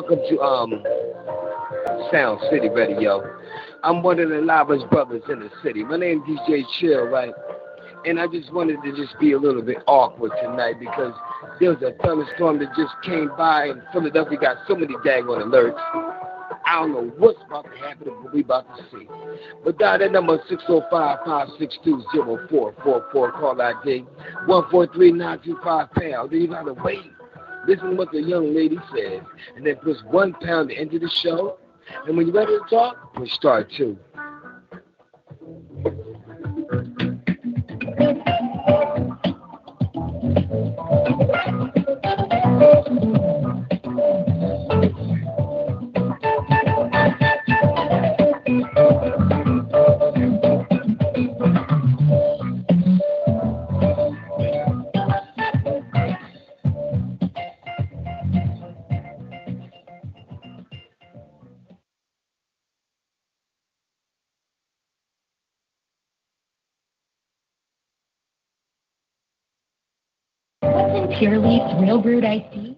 welcome to um, Sound City Radio. I'm one of the loudest brothers in the city. My name is DJ Chill, right? And I just wanted to just be a little bit awkward tonight because there was a thunderstorm that just came by and Philadelphia got so many daggone alerts. I don't know what's about to happen, but we about to see. But dial that number 605-562-0444, call ID 143925 pound. Then you gotta wait. Listen what the young lady says, and then push one pound to enter the show. And when you're ready to talk, push start two. Real brewed iced tea?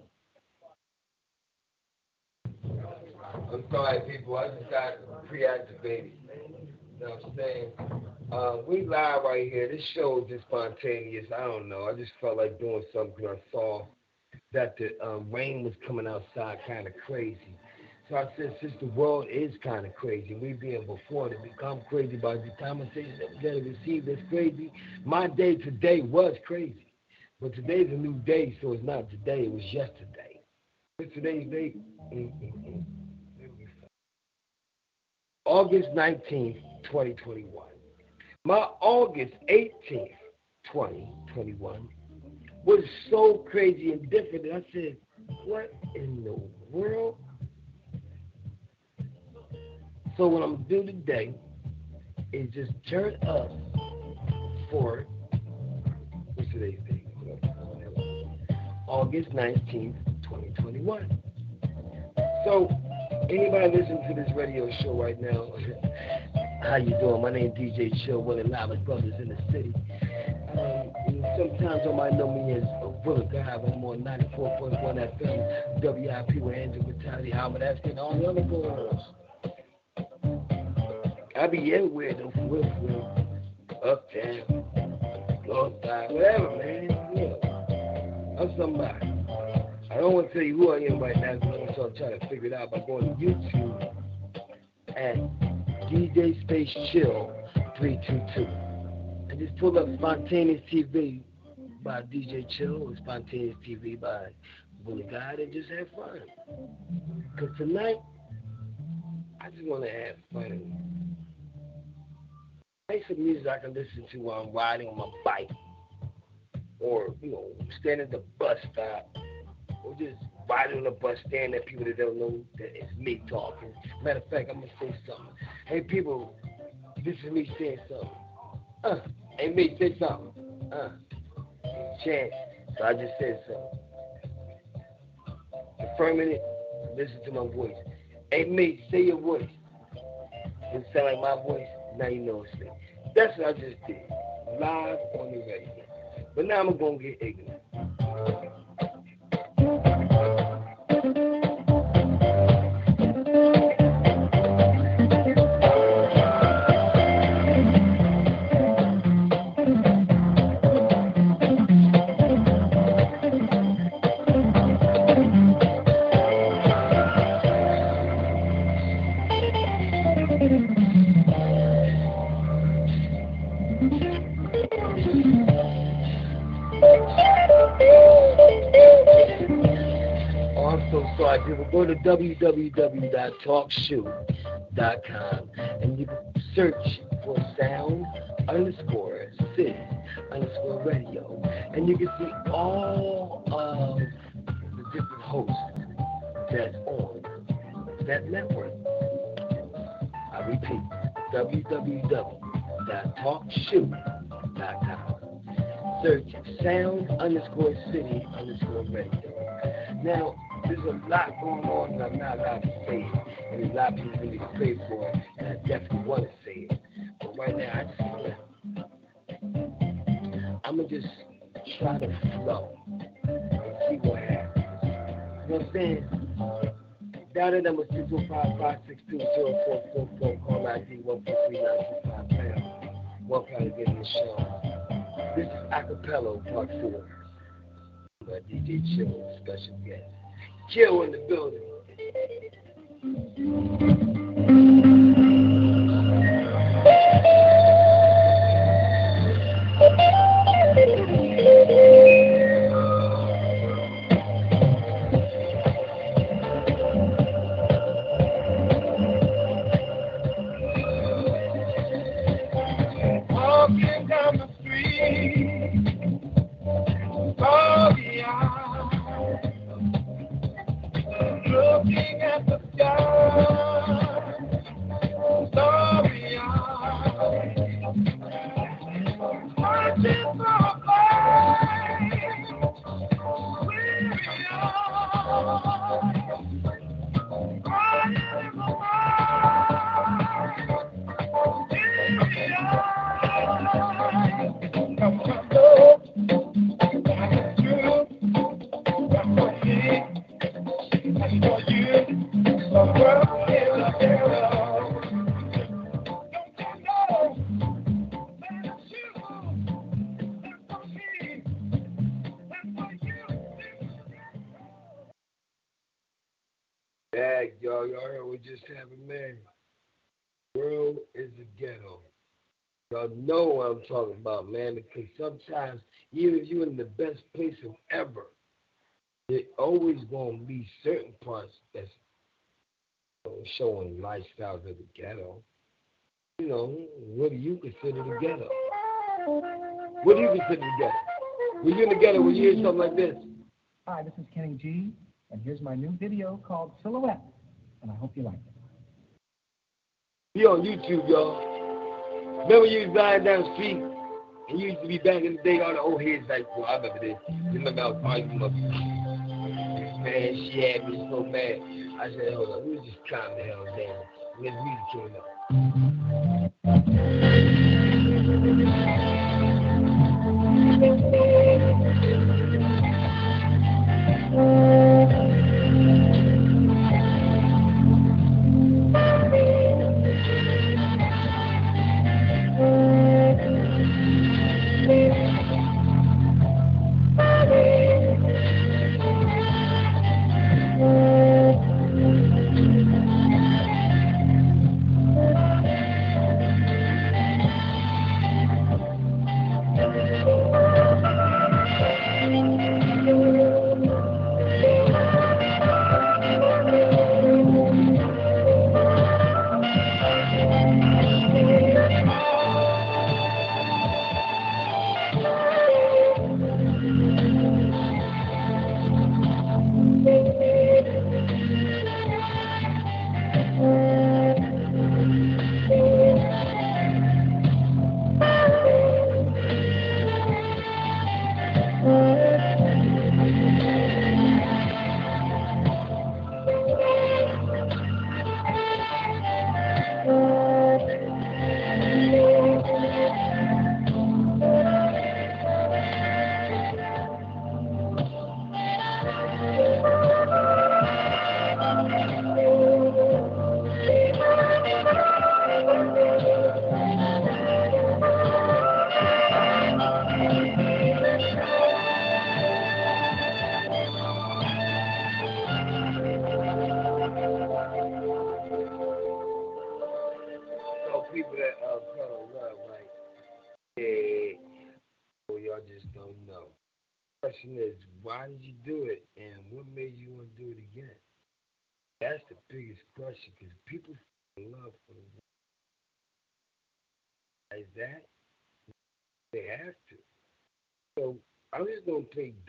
I'm sorry, people. I just got pre-activated. You know what I'm saying? Uh, we live right here. This show is just spontaneous. I don't know. I just felt like doing something. I saw that the um, rain was coming outside kind of crazy. So I said, since the world is kind of crazy, we being before to become crazy by the say that we gotta receive this crazy, my day today was crazy. But today's a new day, so it's not today, it was yesterday. Today's date? August 19th, 2021. My August 18th, 2021 was so crazy and different that I said, what in the world? So what I'm gonna do today is just turn up for what's today's date? August 19th, 2021. So anybody listening to this radio show right now, how you doing? My name is DJ Chill, one of the loudest brothers in the city. Um, sometimes I might know me as of God. I'm on 94.1 FM, WIP with Angel Vitality, Howard and all the other girls. I be everywhere though, for real, for real. Uptown, north side, whatever, man. I'm somebody. I don't want to tell you who I am right now because I'm going to figure it out by going to YouTube at DJ Space Chill 322. And just pull up Spontaneous TV by DJ Chill or Spontaneous TV by Willie God and just have fun. Because tonight, I just want to have fun. Play some music I can listen to while I'm riding on my bike. Or, you know, standing at the bus stop. Or just riding on the bus stand at people that don't know that it's me talking. Matter of fact, I'm to say something. Hey, people, this is me saying something. Uh, hey, me, say something. Uh, chance. So I just said something. Affirming it, listen to my voice. Hey, me, say your voice. It sound like my voice? Now you know it's me. That's what I just did. Live on the radio. But now I'm going to get ignorant. www.talkshoe.com and you can search for sound underscore city underscore radio. And you can see all of the different hosts that's on that network. I repeat, www.talkshoe.com. Search sound underscore city underscore radio. Now, there's a lot going on and I'm not allowed to say. And there's a lot of people really pray for it, and I definitely want to say it. But right now, I just want to, I'm going to just try to flow and see what happens. You know what I'm saying? Down at number 615-562-0444, call ID 143 pound. One pound to get in the show. This is Acapella Part 4. My DJ Chill, special guest. Chill in the building. Looking at know what I'm talking about, man, because sometimes, even if you're in the best place of ever, there always going to be certain parts that's showing lifestyles of the ghetto. You know, what do you consider the ghetto? What do you consider the ghetto? When you're in the ghetto, when you hear something like this, Hi, this is Kenny G, and here's my new video called Silhouette, and I hope you like it. be on YouTube, y'all. Remember you was riding down the street and you used to be back in the day, all the old heads like, well, I remember this. You remember I was arguing with my man, she had me so mad. I said, hold on, we just calm the hell down. Then music came up.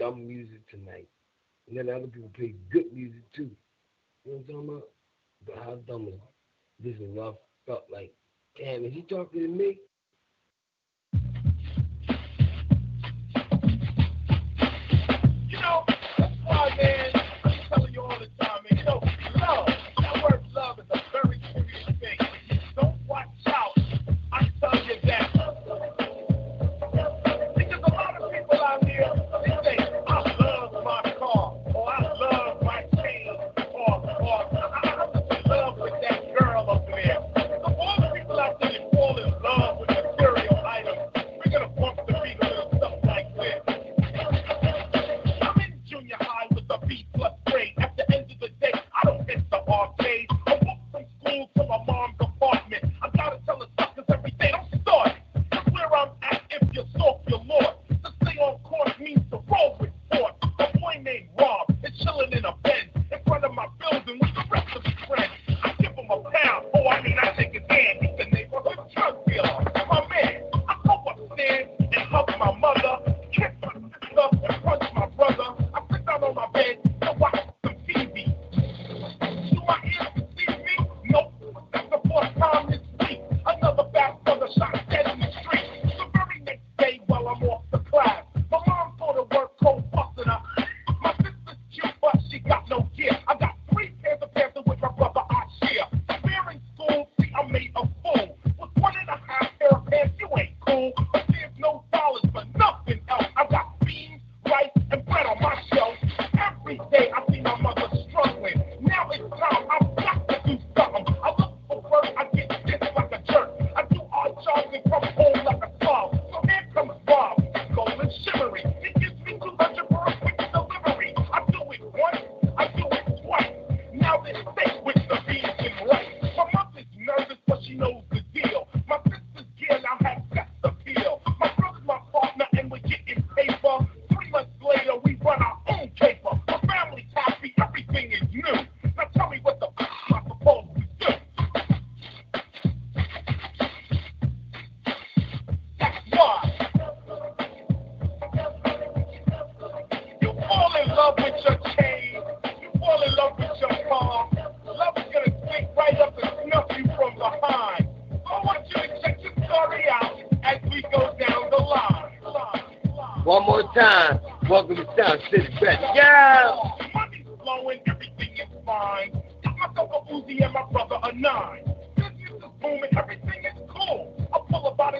dumb music tonight. And then other people play good music too. You know what I'm talking about? But how dumb is this? Love felt like, damn, is he talking to me? Yeah. Money's flowing, everything is fine. A Uzi and my brother a nine. Business is booming, everything is cool. I pull about.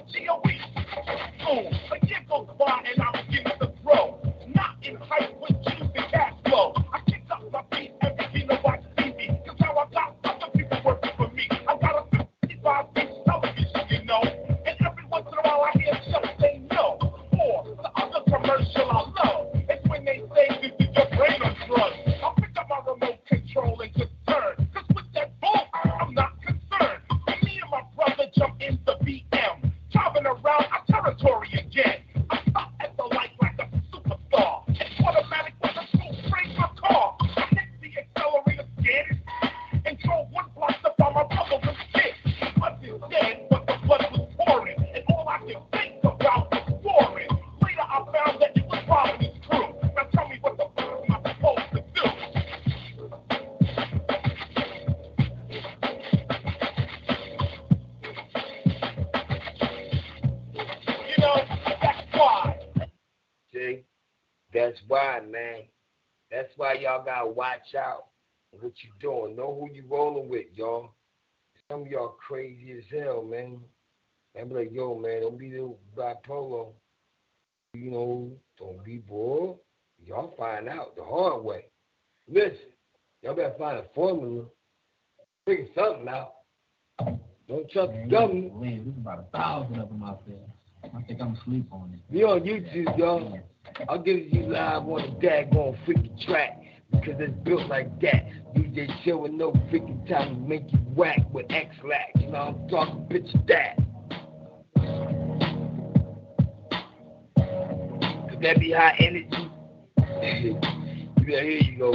Boom. gotta watch out what you doing. Know who you rolling with, y'all. Some of y'all crazy as hell, man. I'm like, yo, man, don't be the bipolar. You know, don't be bored. Y'all find out the hard way. Listen, y'all better find a formula. Figure something out. Don't trust man, the government. Man, there's about a thousand of them out there. I think I'm asleep on it. Be on YouTube, y'all. I'll give you live on the daggone freaking track cause it's built like that. DJ chill with no freaking time to make you whack with Ex-Lax. You know I'm talking, bitch, that. Could that be high energy? yeah, here you go.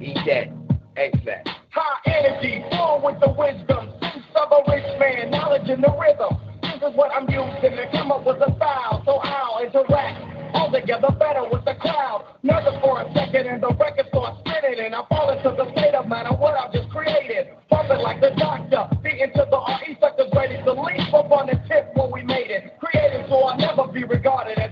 Eat that. Ex-Lax. High energy, born with the wisdom. Sense of a rich man, knowledge in the rhythm. This is what I'm using to come up with a style. So I'll interact altogether better with the crowd. Nervous for a second and the record starts spinning and I fall into the state of mind of what I've just created. Bumping like the doctor, beating to the RE suckers ready to leap up on the tip when we made it. Created so I'll never be regarded as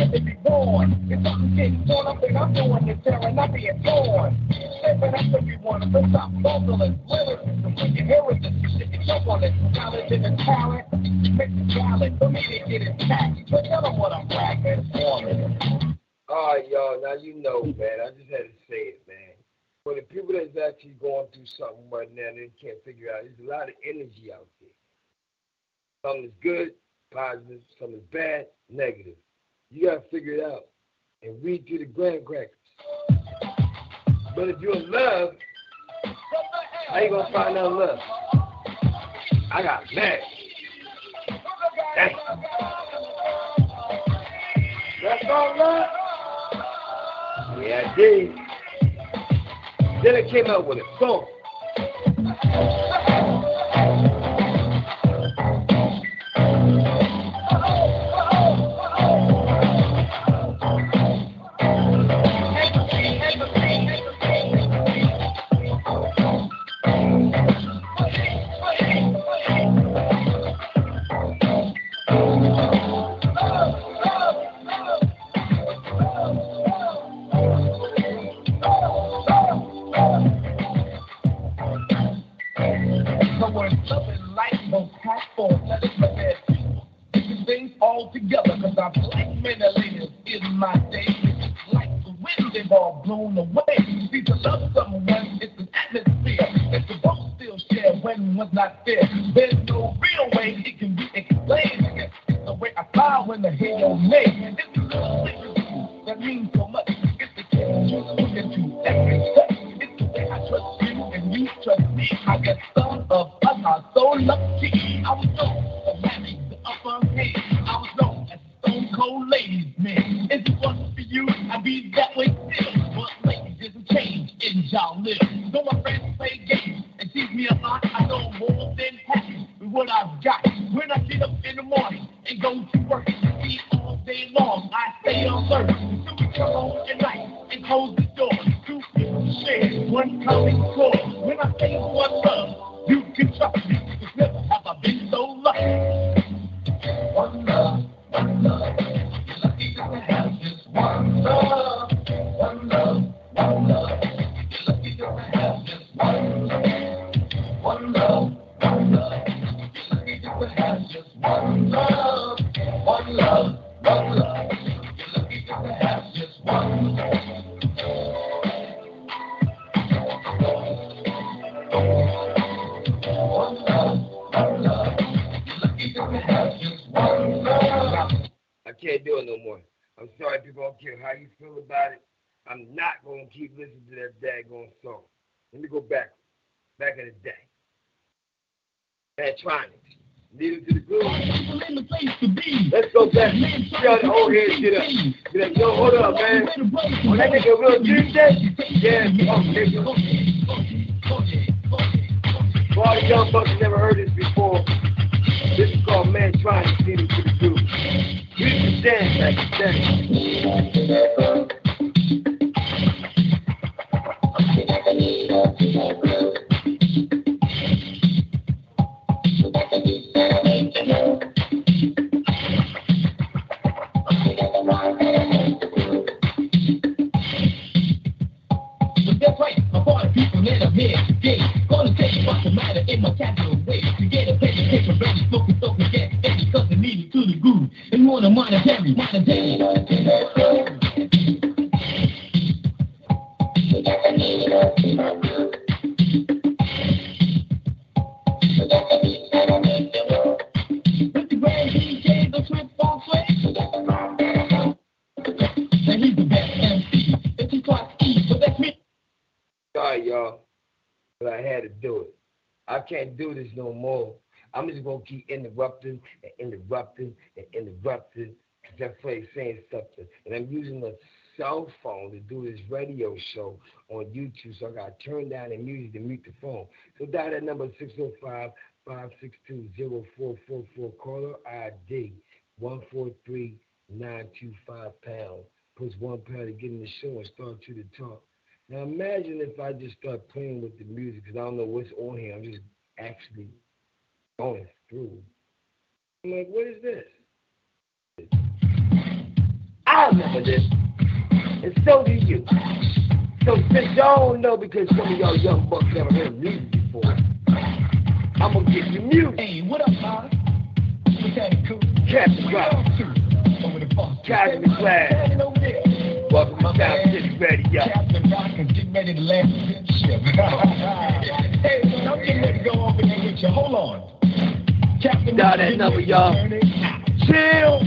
kid to be born. If something getting torn up, then I'm doing the tearing, not being torn. Stepping up everyone, the top vocalist, lyricist, and when you hear it, just you should jump on it. Knowledge and the talent, makes it valid for me to get it back. So tell them what I'm rapping for. All right, y'all. Now you know, man. I just had to say it, man. For the people that's actually going through something right now, they can't figure out. There's a lot of energy out there. Some is good, positive. Some is bad, negative. You gotta figure it out and read through the graham crackers. But if you're in love, how you gonna find out love? I got mad. Dang. That's all love. Yeah, I did. Then I came out with a song. And go to work, and see all day long, I stay on alert. Till we come home at night and close the door. Two people share one common gonna keep interrupting and interrupting and interrupting because that's he's saying something. And I'm using the cell phone to do this radio show on YouTube, so I gotta turn down the music to mute the phone. So dial that number 605 562 0444 caller ID 143925 pound. Push one pound to get in the show and start to the talk. Now imagine if I just start playing with the music because I don't know what's on here. I'm just actually going through. I'm like, what is this? I remember this, and so do you. So since y'all don't know because some of y'all young bucks never heard music before, I'm gonna give you music. Hey, what up, Bob? What's that, cool? Captain Rock. Captain Flash. Welcome to Captain City Radio. Captain Rock and get ready to land the ship. hey, man, I'm getting ready to go over there with you. Hold on. Dial that number, y'all. Chill.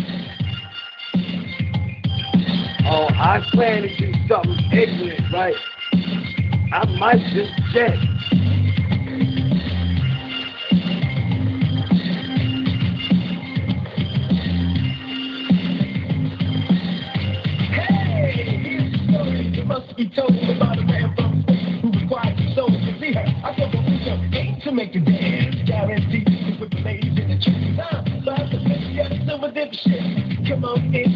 Oh, I plan to do something ignorant, right? I might just check. come on in.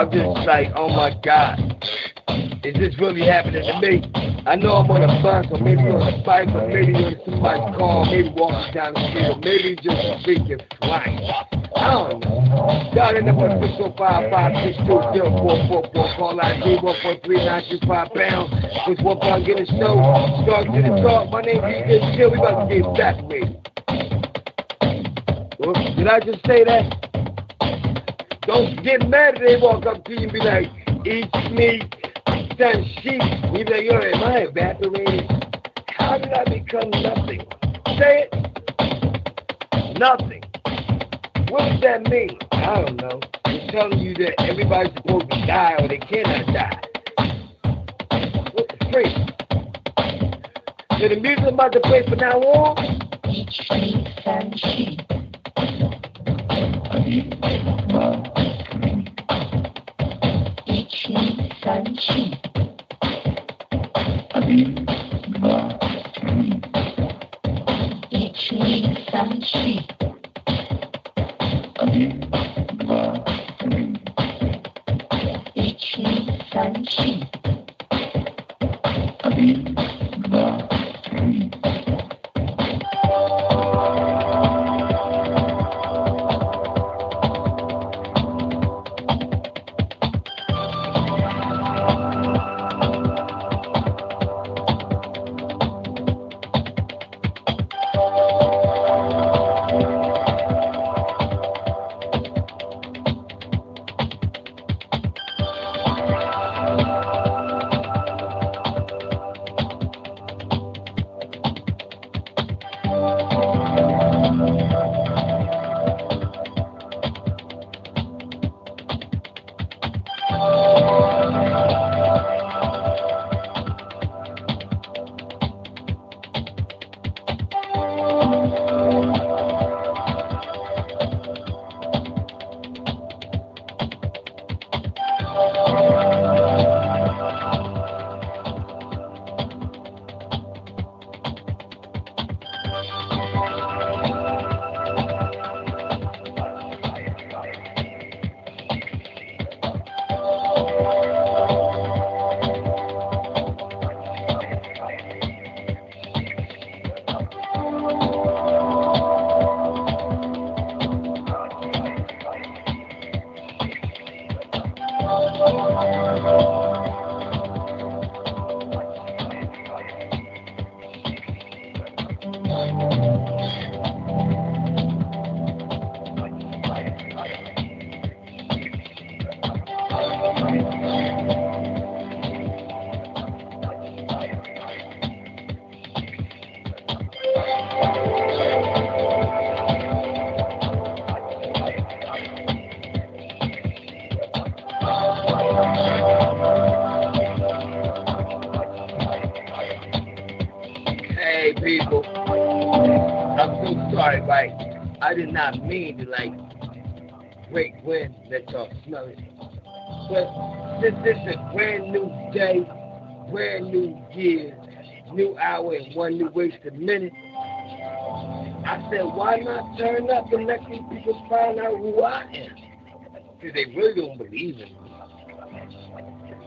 I'm just like, oh my God. Is this really happening to me? I know I'm on a bus, or maybe on a bike, or maybe on somebody's car, maybe walking down the street, or maybe just freaking flying. I don't know. Y'all in number 605-562-0444. Call out G143-925 pounds. With one pound getting show. Start to the talk. My name is DJ Chill. We about to get evaporated. Well, did I just say that? Get mad if they walk up to you and be like, eat me, son, sheep. You be like, yo, am I evaporated? How did I become nothing? Say it. Nothing. What does that mean? I don't know. It's telling you that everybody's supposed to die or they cannot die. What the freak? So the music I'm about to play from now on, Each week and sheep. Each week mean to like break wind, let y'all smell it. But this is a brand new day, brand new year, new hour, and one new wasted minute, I said, why not turn up and let these people find out who I am? Because they really don't believe in me.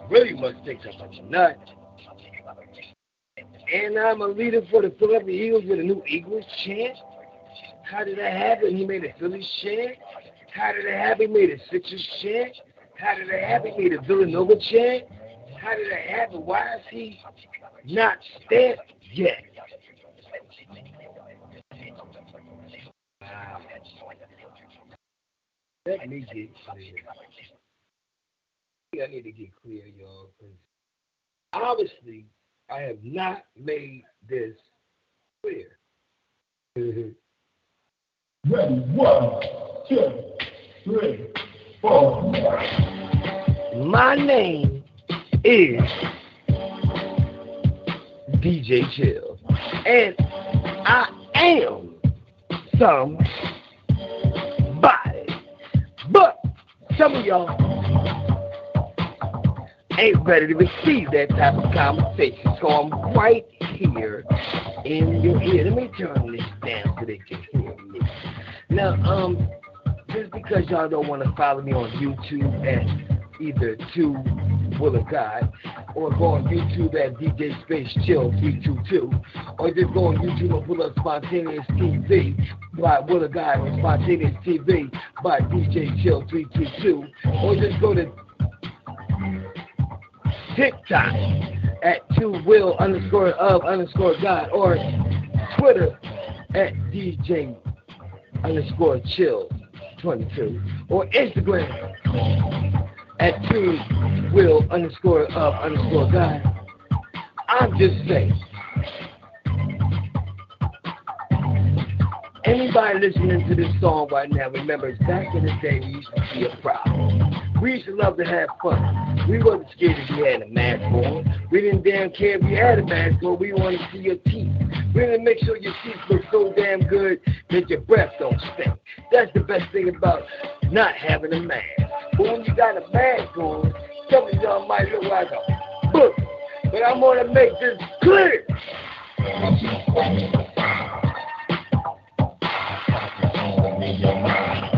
Really must think I'm a nut. And I'm a leader for the Philadelphia Eagles with a new Eagles chant. How did that happen? He made a Phillies chant. How did that happen? He made a Sixers chant. How did that happen? He made a Villanova chant. How did that happen? Why is he not stamped yet? Let me get clear. I need to get clear, y'all, because obviously I have not made this clear. Ready, one, two, three, four. My name is DJ Chill, and I am somebody. But some of y'all ain't ready to receive that type of conversation, so I'm right here in your ear. Let me turn this down so they can hear me. Now, um, just because y'all don't want to follow me on YouTube at either 2 Will of God, or go on YouTube at DJ Space Chill 322, or just go on YouTube and pull up Spontaneous TV by Will of God or Spontaneous TV by DJ Chill 322, or just go to TikTok at two will underscore of underscore God or Twitter at DJ underscore chill 22 or Instagram at two will underscore of underscore God. I'm just saying. Anybody listening to this song right now, remember back in the day we used to be a problem. We used to love to have fun. We wasn't scared if you had a mask on. We didn't damn care if you had a mask on. We wanted to see your teeth. We didn't make sure your teeth look so damn good that your breath don't stink. That's the best thing about not having a mask. But when you got a mask on, some of y'all might look like a book. But I'm gonna make this clear. We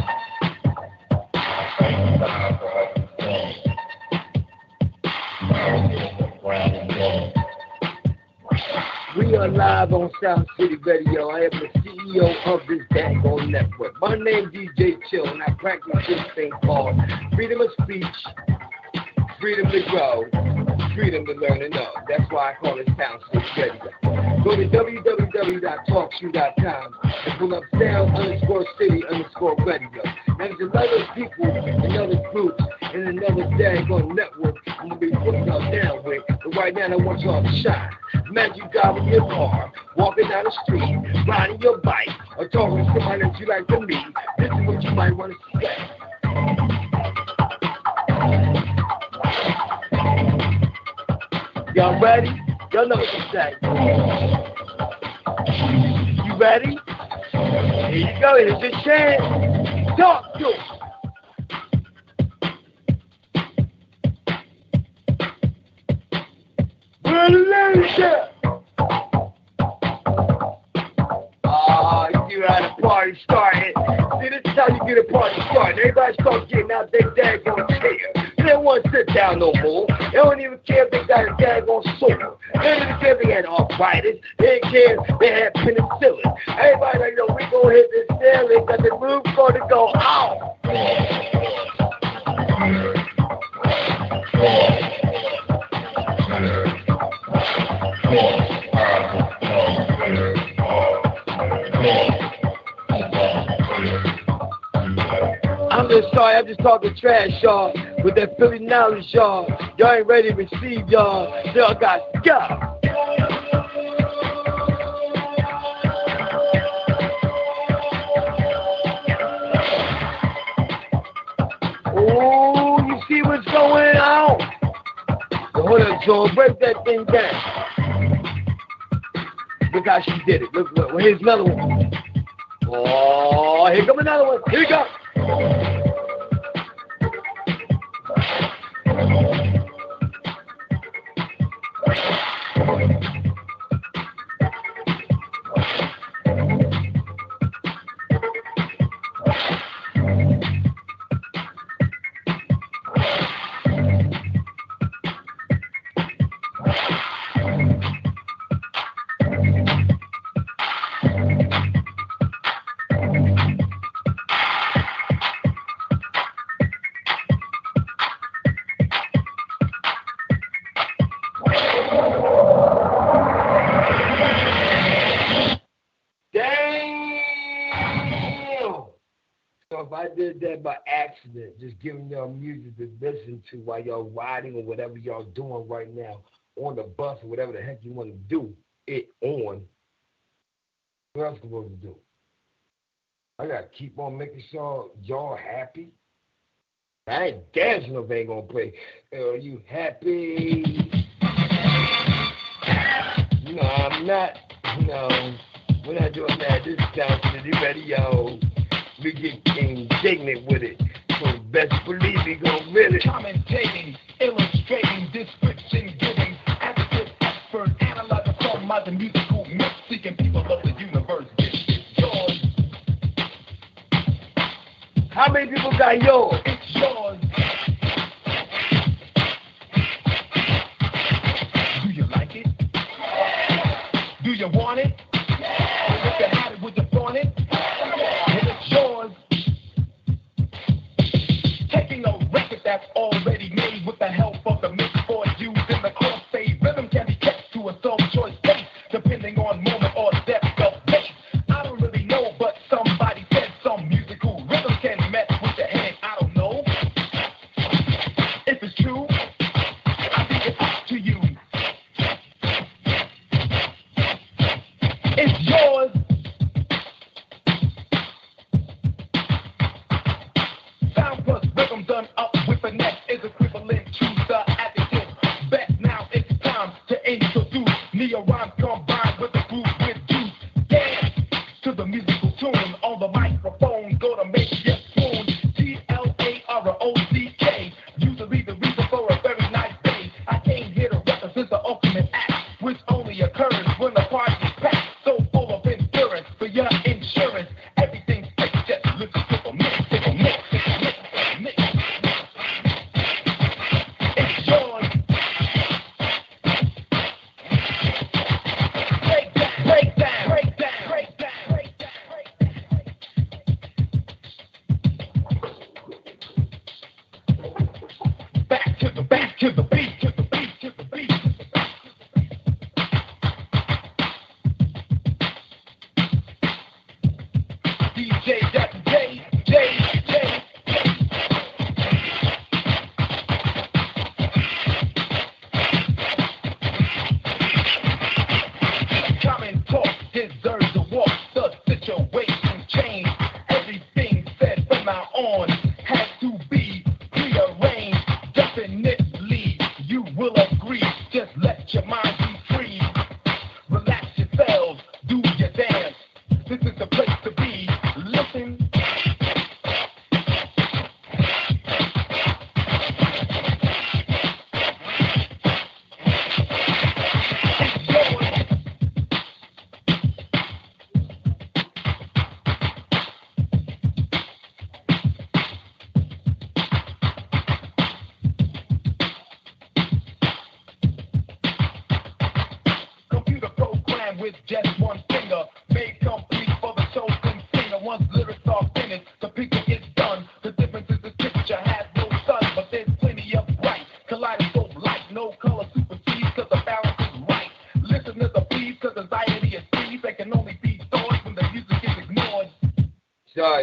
are live on Sound City Radio. I am the CEO of this daggone network. My name DJ Chill, and I practice this thing called freedom of speech, freedom to grow, freedom to learn and know. That's why I call it Sound City Radio. Go to www.talkshoe.com and pull up sound underscore city underscore radio. Now, there's a lot of people and other groups and another daggone network I'm to be putting y'all down with. But right now, I want y'all to shine. Imagine you driving your car, walking down the street, riding your bike, or talking to somebody that you like to meet. This is what you might want to say. Y'all ready? Y'all know what to say. You ready? Here you go. Here's your chance. Talk to 'em. Malaysia! Ah, you how the party started. See, this is how you get a party started. Everybody starts getting out their daggone chair. They want to sit down no more. They don't even care if they got a daggone sore. They don't even care if they had arthritis. They didn't care if they had penicillin. Everybody like, yo, we gonna hit this ceiling because the roof gonna go off. I'm just sorry, I'm just talking trash, y'all. With that Philly knowledge, y'all. Y'all ain't ready to receive, y'all. Y'all got to. Oh, you see what's going on? Hold on, Joe. Break that thing down. Look how she did it. Look, look. Here's another one. Oh, here come another one. Here we go. Thank you. To while y'all riding or whatever y'all doing right now, on the bus or whatever the heck you want to do it on, what else I supposed to do? I gotta keep on making sure y'all happy. I ain't dancing if ain't gonna play. Are you happy? No, I'm not. No, we're not doing that. This is Sound City Radio. We get indignant with it. So best believe we gonna really. Commentating, illustrating, description giving, active expert, analyzer, songwriter, musical mix, seeking people of the universe. This is yours, How many people got yours? it's yours.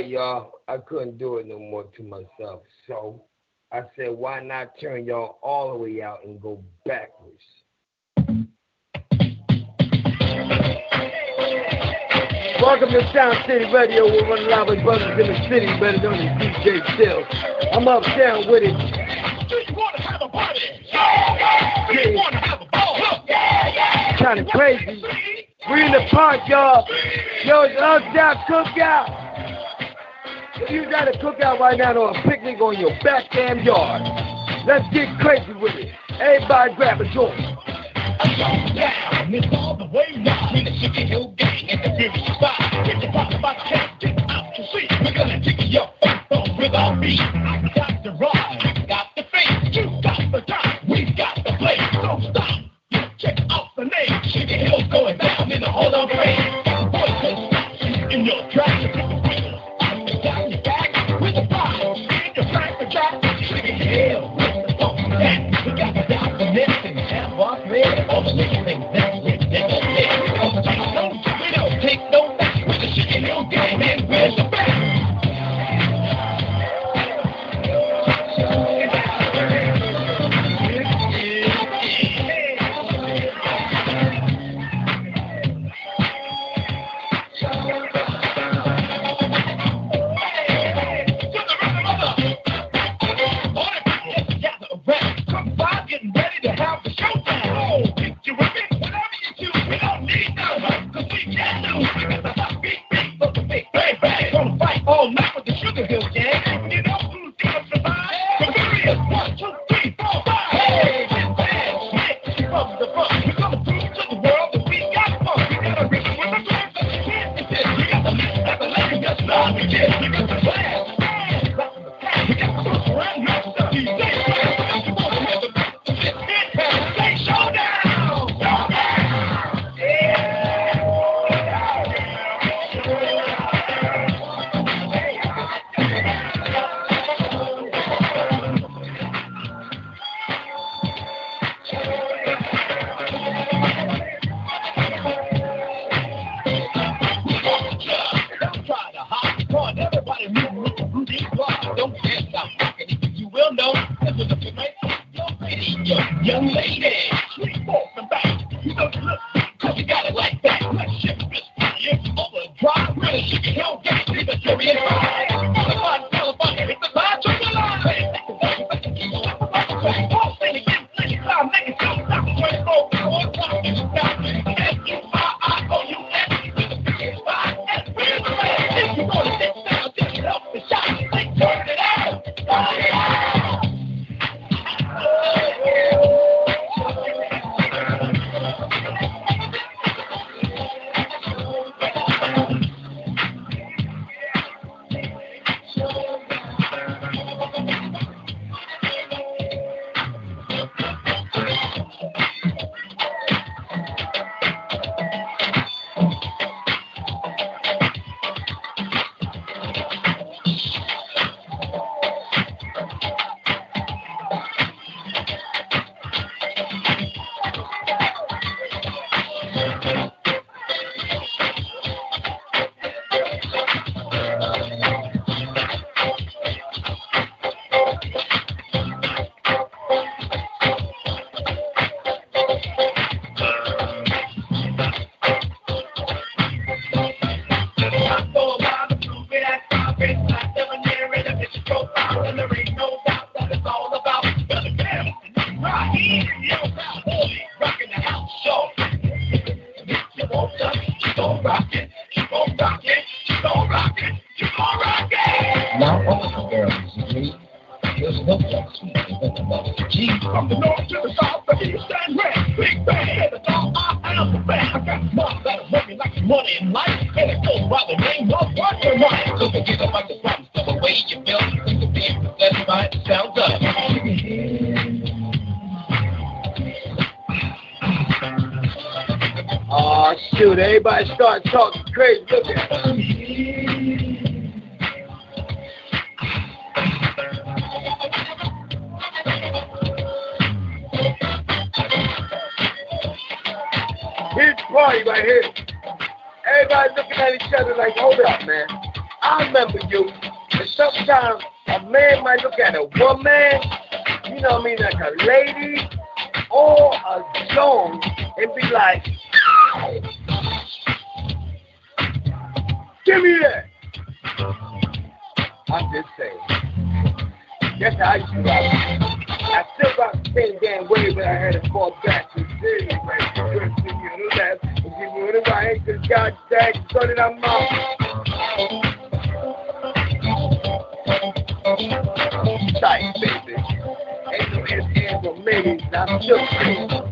sorry, y'all. I couldn't do it no more to myself. So I said, why not turn y'all all the way out and go backwards? Welcome to Sound City Radio. We're running live with brothers in the city, better known as DJ Chill. I'm uptown with it. Do you want to have a party? Yeah, yeah. Do you want to have a ball? Yeah, yeah. Kind of crazy. We in the park, y'all. Yo, it's uptown cookout. You got a cookout right now or a picnic on your back damn yard. Let's get crazy with it. Everybody grab a joint. It's all the way down We the Chicken Hill Gang at the very Spot. Get the pop by the cap, get out to see, we're gonna kick your face on with our beat. I got the ride, I got the face, you got the time, we got the place. Don't stop, you check out the name. Chicken Hill's going down in the whole of parade. Voices in your tracks. hell. tight, baby. Ain't no ifs, ands, or maybes. I'm just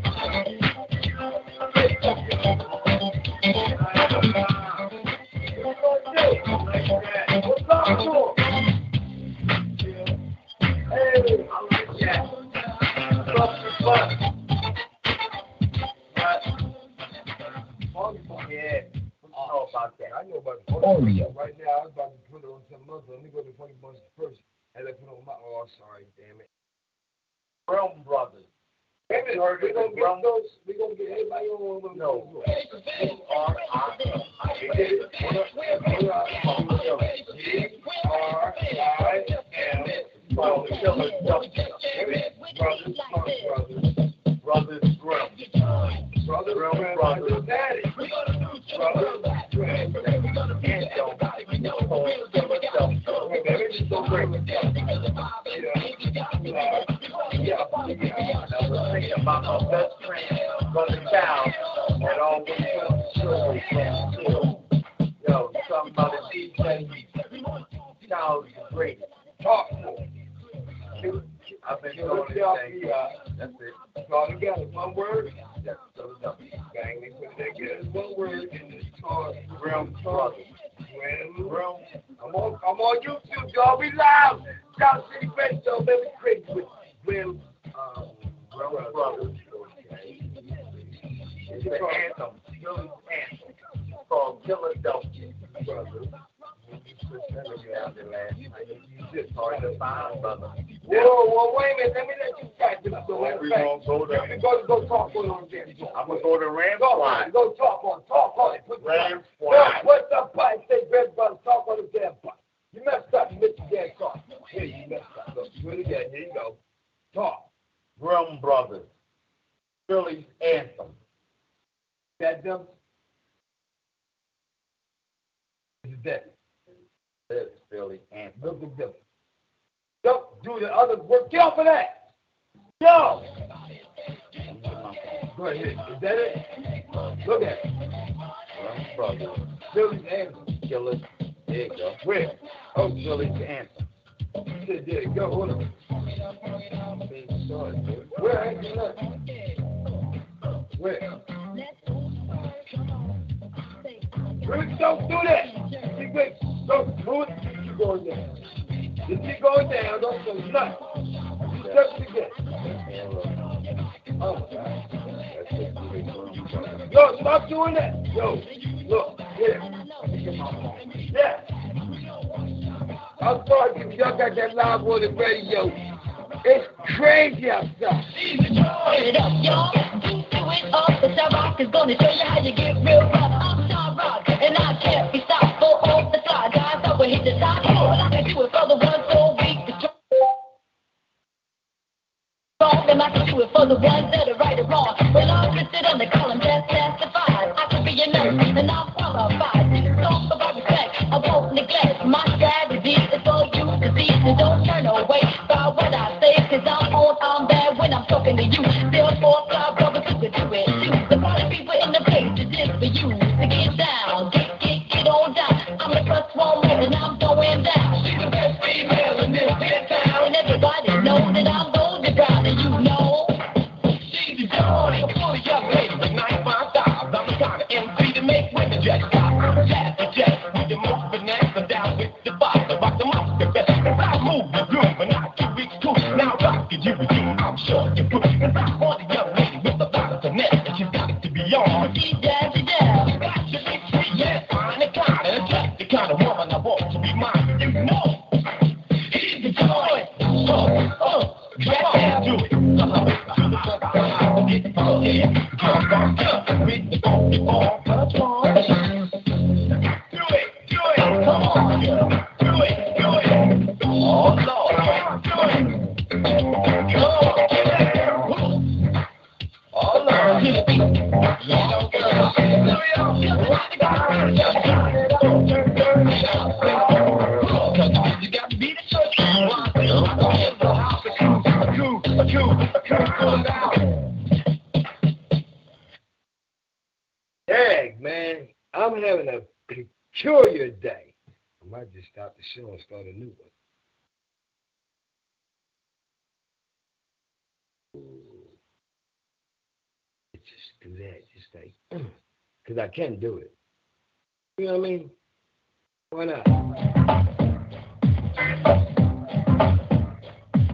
That? That's Philly. Look at them. Don't do the other work. Get off of that. Yo! Go ahead. Is that it? Look at it. Brother, Philly's anthem. killers. There you go. Where? Oh, Philly's anthem. There, you go. Hold on. Where? Where? Rick, don't do that. Big wait. Don't do it. Keep going down. Just keep going down. Don't do nothing. Just again. Oh. Yo, stop doing that. Yo, look, yeah. Yeah. I'm sorry if y'all got that live on the radio. It's crazy outside. Turn it up, y'all. Do it up. The Rock is gonna show you how you get real rough. And I can't be stopped. Go off the side. I will hit the top. I can do for the ones so weak. try- and I can do it for the ones that are right or wrong. Well, I'm listed on the column that. I can be a nurse, and I'm qualified. Don't about respect, I won't neglect. My is for you to see, and don't turn away by what I say, cause I'm on, I'm bad when I'm talking to you. Therefore, fly brothers who could do it. The party people in the place is for you ball, touch do that. Just like, because I can't do it. You know what I mean? Why not?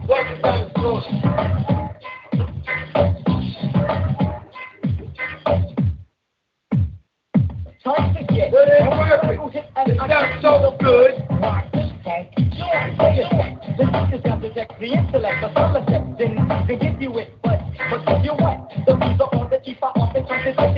Welcome back to the Time to get But it's perfect. It's not so good. The got to check the intellect, the pharmacist didn't even give you it, but but you what? The visa on the chief, I often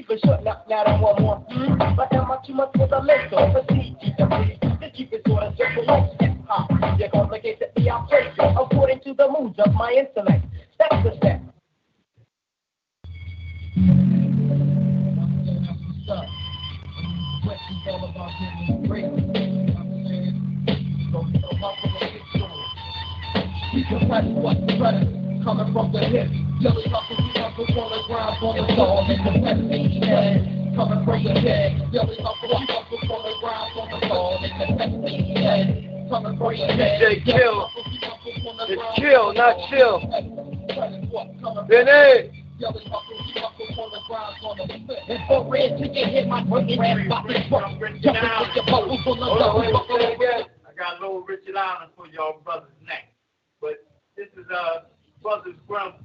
PRP for shutting up now that one more. Hmm? But I too much for the mental? For CGW, just keep it sort of simple like hip hop. You complicate the operation according to the moods of my intellect. Step to step. You can press what's better. Coming from the hip. Billy Hustle, we hustle on the ground, on the soul, and the best Coming from the hip. Billy Hustle, we hustle on the ground, on the soul, and the best Coming from the hip. DJ Kill. It's kill, not chill. Benny. For red till hit my foot, rap about the truck. Jumping with your bubbles on the Hold on, double wait, buckle. say it again. I got little Richard Allen for y'all brothers next. But this is uh Brothers Grump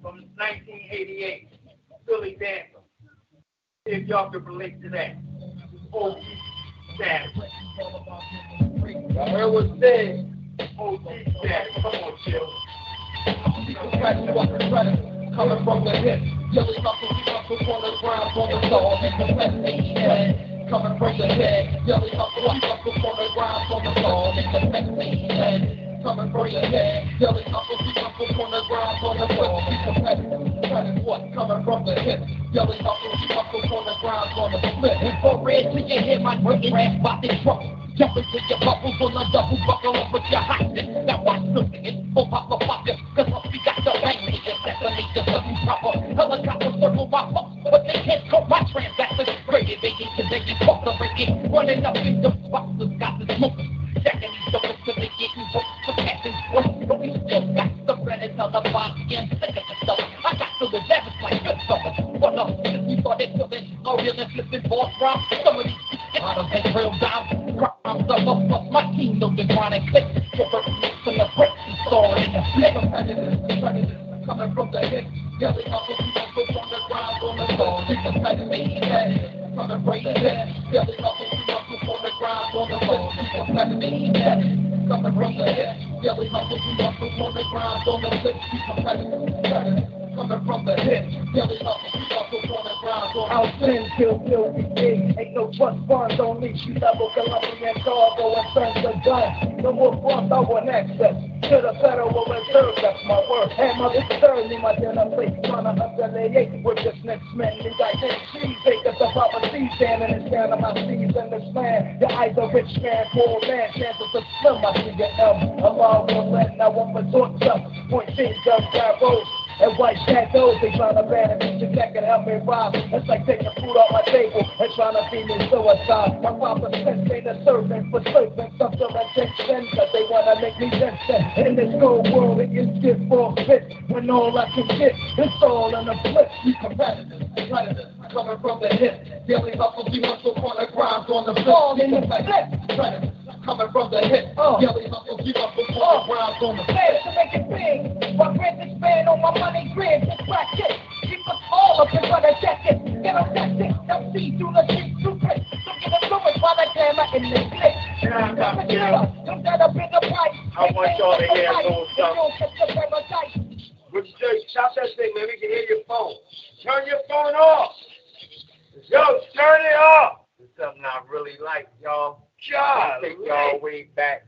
from 1988, Philly Dancer. If y'all can relate to that. OG status. I heard what said. OG status. Come on, chill. Coming from the hip, Hustle, we hustle on the ground, on the soul, and the best Coming from the hip, Billy Hustle, we hustle on the ground, on the soul, and the best Coming from the hip, Billy Hustle, we hustle on the ground, on the soul, and the best What? Coming from the hip, Billy Hustle, we hustle on the ground, on the split. For red till you hit my working rap about this truck. Jumping to your bubbles on the double buckle up with your hotness. Now watch the pop up pop this. Cause we got the just detonate the something proper. Helicopter circle my fuck, but they can't cut my transactions. Rated they get to they get caught the breaking. Running up in the boxes, got the smoke. Jacking these suckers till they getting booked for catching one. But we still got the bread and the body and sick of the stuff. I got to the devils like good suckers. What up? We thought it till they are real and flipping boss round. Some of these out of that real. I'm the love plus my know the and click. Tripper mix and the break and store in the flip. Coming from the hip. Yelling up the people from the ground on the floor. It's a better Coming right there. Yelling up the people from the ground on the floor. It's a better Coming from the hip. Yelling up the people from the ground on the flip. It's a better Coming from the hip. Yelling up the people the I'll send kill, we dig. Ain't no trust funds on me. She level Colombian cargo and sends the gun. No more funds, I want access to the federal reserve. That's my word. And my disturb my dinner plate. Trying to affiliate with this next man. These identities, they got the proper standing and on my seeds in this land. You're either rich man, poor man. Chances are slim. I see your M. Allah will let. I won't resort to point fingers, arrows. And white shadows, they trying to ban me to neck and help me rob. It's like taking food off my table and trying to feed me suicide. My father sent me the servant for serving something addiction, cause they wanna make me distant. In this cold world, it is get for fit. When all I can get, is all in a flip. You competitors, predators, coming from the hip. Daily hustle, we hustle on the grind, on the floor, in the flip. Predators, coming from the hip. Daily hustle, we hustle on the grind, on the flip. to make it big. My grid is spend on my money grid, just crack it. Keep us all up and run a jacket. Get a tactic, don't see through the street, through grit. Look at the fluid while I in the clip. Yeah, Come and up, don't get up in the pipe. I want y'all to hear a little something. Don't get the paradise. What you say? Stop that thing, man. We can hear your phone. Turn your phone off. Yo, turn it off. It's something I really like, y'all. God. Take y'all way back.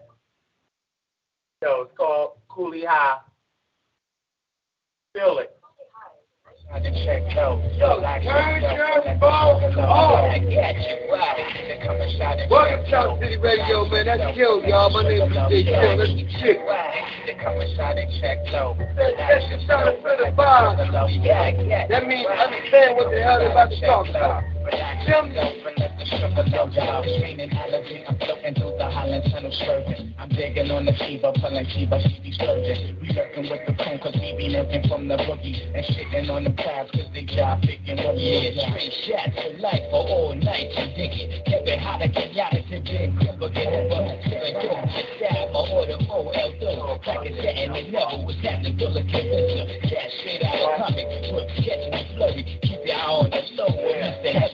So it's called Cooley High. Feel it. Yo, turn your phone off. Welcome to Sound City Radio, man. That's Kill, y'all. My name is DJ Kill. That's the shit. That's the sound of the vibe. That means understand what the hell they're about to talk about. Feel me? I'm floating through the Holland Tunnel. I'm digging on the fever, pulling fever, she be splurging. We working with the phone cause we be looking from the boogie and shitting on the crowds cause they job picking up. Yeah, straight shots for life for all night. You dig it? Keep it hot, get out of the big cripple, get over. Seven dope, get down, my order, OL though. Crack it set and it never was happening. Bill of Kevin, cash straight out of comic. Put sketch me flurry, keep your eye on the low. Mr. Heaven, come in,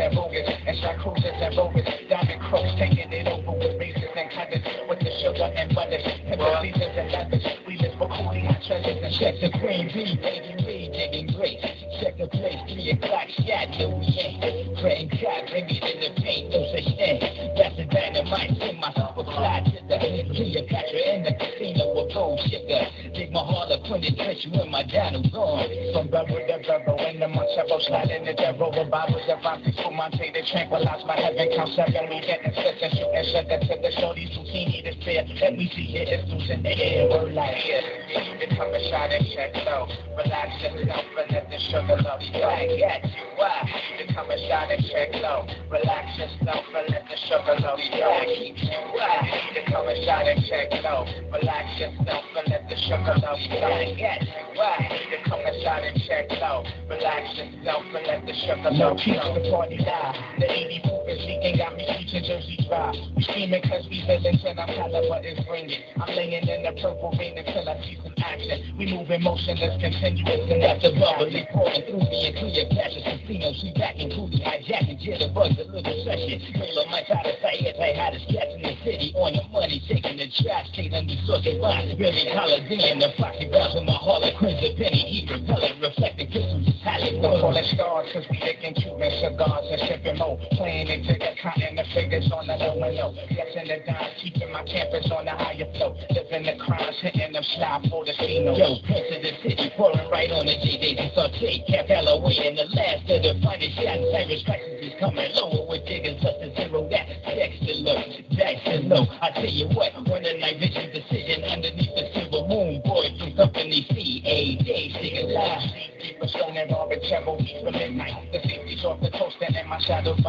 and bogus and shot cruisers and rovers. Diamond crooks taking it over with razors and cutters with the sugar and butter. And the seasons and leathers. We live for coolie hot treasures and check the green B, baby, we digging great. Check the place, three o'clock, shot, no, yeah. Praying God, bring me to the paint, no such thing. That's the dynamite, in my super fly to the Cleopatra in the casino with gold sugar. Dig my heart up when it touch you when my was on. From rebel to rebel, in the several sliding the devil, revival, divine peace for Monte to tranquilize my heaven. Count seven, we get and sit and shoot and shut that to the shorties who see the fear. Let me see it, it's loose in the air, we're like here. Become a shot and check low. Relax yourself and let the sugar love swag at you. Why? Become a shot and check low. Relax yourself and let the sugar love swag keep you. Why? Become a shot and check low. Relax yourself and let the sugar love swag at you. Why? Become a shot and check low. Relax yourself and let the sugar love keep the party live. The 80 movers leaking got me reaching Jersey Drive. We screaming cause we villains and our caliber is ringing. I'm laying in the purple rain until I see some action. We moving motionless, continuous, and that's the bubbly pouring through me and clear passion. Casinos, we back in coolie, hijacking jitterbugs, a little session. Trailer my how to say it, they had us catching the city on your money, taking the trash, taking the sucker by. Really holiday in the pocket, bouncing my harlequins, a penny, even pellet, reflecting crystals, just hallowed. Call it stars, cause we licking Cuban cigars and sipping more. Playing into the cotton, the fingers on the low and low. Guessing the dime, keeping my campus on the higher flow. Living the crimes, hitting them slide for the casino. Yo, prince of the city, pouring right on the J-Days and saute. Cap Halloway and the last of the finest shots. Cyrus prices is coming lower with digging such a zero that Dexter low, Dexter low. I tell you what, when the night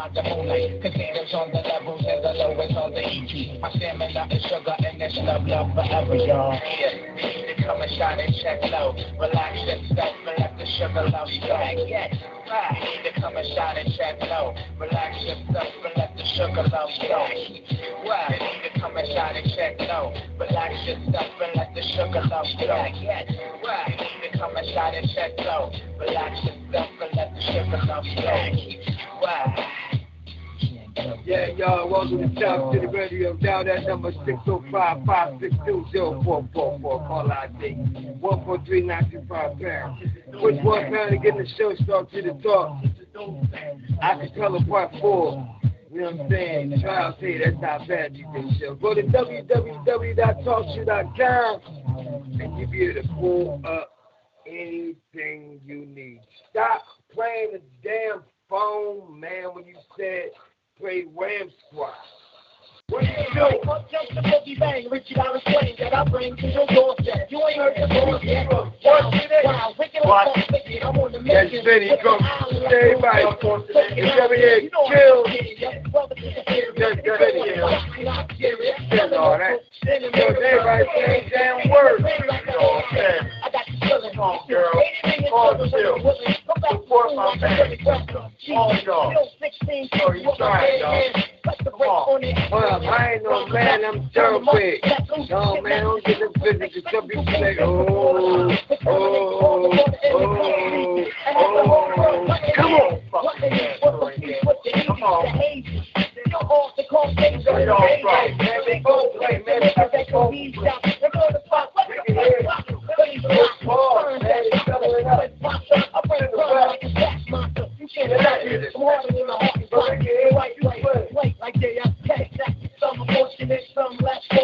by the moonlight. Casinos on the levels and the lowest on the EP. My stamina is sugar and it's love, love forever, y'all. Yeah, need to come and shine and check low. Relax yourself and let the sugar love swag. Yes, right. Need to come and shine and check low. Relax yourself and let the sugar love swag. Why? Need to come and shine and check low. Relax yourself and let the sugar love swag. Yes, why? Need to come and shine and check low. Relax yourself and let the sugar love swag. Why? Yeah, y'all, welcome to Sound City Radio. Down that number 605-562-0444. Call ID 143-925 pound. Which one pound to get the show start to the talk? I can tell a part four. You know what I'm saying? Trial say that's not bad, you think show. Go to www.talkshow.com and you'll be able to pull up uh, anything you need. Stop playing the damn phone, man, when you said Wham Squad. What you do? Just the boogie bang, Richie Dallas Wayne that I bring to your doorstep. You ain't heard the voice yet. Wow, wow, wicked on What? wicked. I'm on the Yes, mission. Vinny, With come. Everybody, like gold. it's over here. You know I'm yeah. Brother, this is. Yes, go ahead, You're chill. not serious. Chill, all. Yo, everybody saying damn words. I got you feeling. Come on, girl. Come on, willing. Come back to Support my man. All y'all. Still 16 Oh, you trying, y'all. brakes on. Well, I ain't no man, I'm thoroughbred. No, man, don't get the business. Cause some people say, oh, oh, oh, oh. Come on. Come on. You're off the coast, they go Hey, y'all, right. Man, they go play, man. They go to the spot. They go to the spot. What the fuck? Pause, man. It's doubling up. I bring it run like a gas monster. You can't stop me. I'm harder than a like they are. Some fortunate, some less fortunate.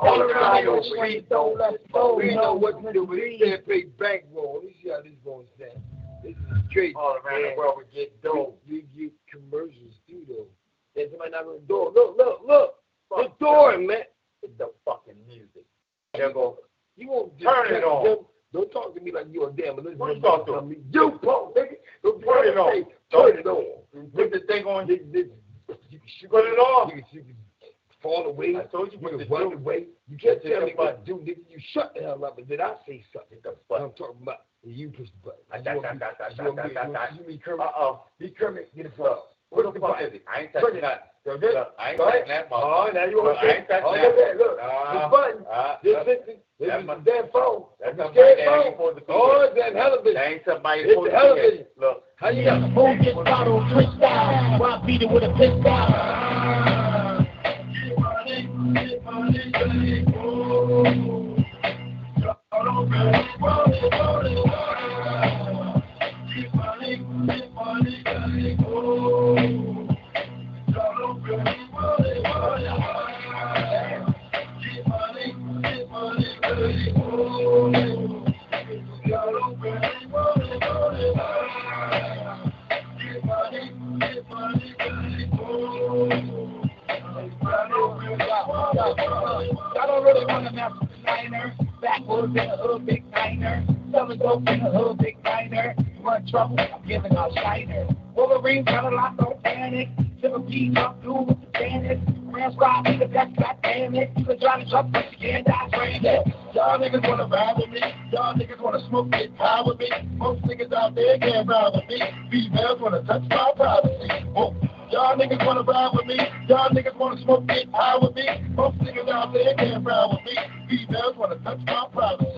All around the street. We know what to do. We can't pay bankroll. This is how this going to sound. This is straight. All around the world, we get dope. We get commercials too, though. There's somebody knocking on the door. Look, look, look. The door, man. It's the fucking music. Go. You won't Turn it on. Don't, don't talk to me like you're a damn. Listen, What you talk to? me. You punk, nigga. Don't Turn it on. Turn it on. Put the thing on. You Put it on. Fall away. I told you You can the run do- away. You can't tell the me what to do, nigga. You shut the hell up, and then I say something. the What button. I'm talking about. You push the button. You da, want da, me- da, da, you want da, me- da, you da. want- you be Kermit? Kermit. Get the phone. What the the fuck is it? I ain't touching that. Look, I ain't touching that motherfucker. Oh, now you want I ain't touching Oh, that. look at that. Look. Uh, the button. uh, This, this, this is the damn phone. That's the somebody scared that ain't phone. to Oh, it's that television. That ain't somebody It's the to television. Look. How you got? Who gets bottle twist down? Why beat it with a pistol? I Dope in the hood, big. You want trouble? I'm giving out shiner. Wolverine got a lot, don't panic. Silver P up through with the bandits. Ram squad, be the best, god damn it. You can try to jump, but you can't die, friend. Y'all niggas wanna ride with me. Y'all niggas wanna smoke, get high with me. Most niggas out there can't ride with me. Females wanna touch my privacy. Oh, y'all niggas wanna ride with me. Y'all niggas wanna smoke, get high with me. Most niggas out there can't ride with me. Females wanna touch my privacy.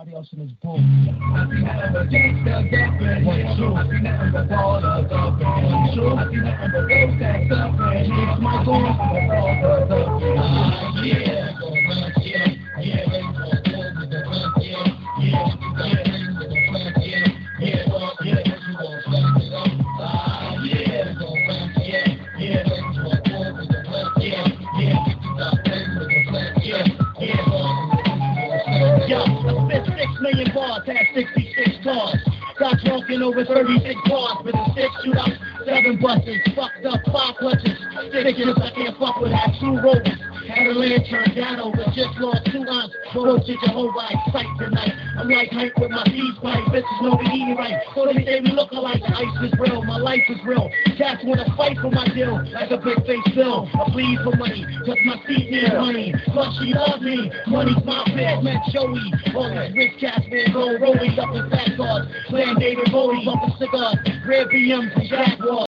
Everybody else in this boat. Yo, spent bars, had 66 cars. Got drunk in over 36 bars, with a six shoot up, seven buses, fucked up five clutches. Sticking I can't fuck with that two rovers. Had a lantern down over, just lost two ounce. Roach to Jehovah, sight tonight. I'm like Hank with my teeth pipe, bitches know we eating right. So they say we look alike, the ice is real, my life is real. Cats wanna fight for my deal, like a big face bill. I plead for money, cause my feet need money. Plus she loves me, money's my bitch, man, Joey. All these rich cats, man, go rolling up in fat cars. Playing David Bowie, bumping cigars, red BMs and Jaguars.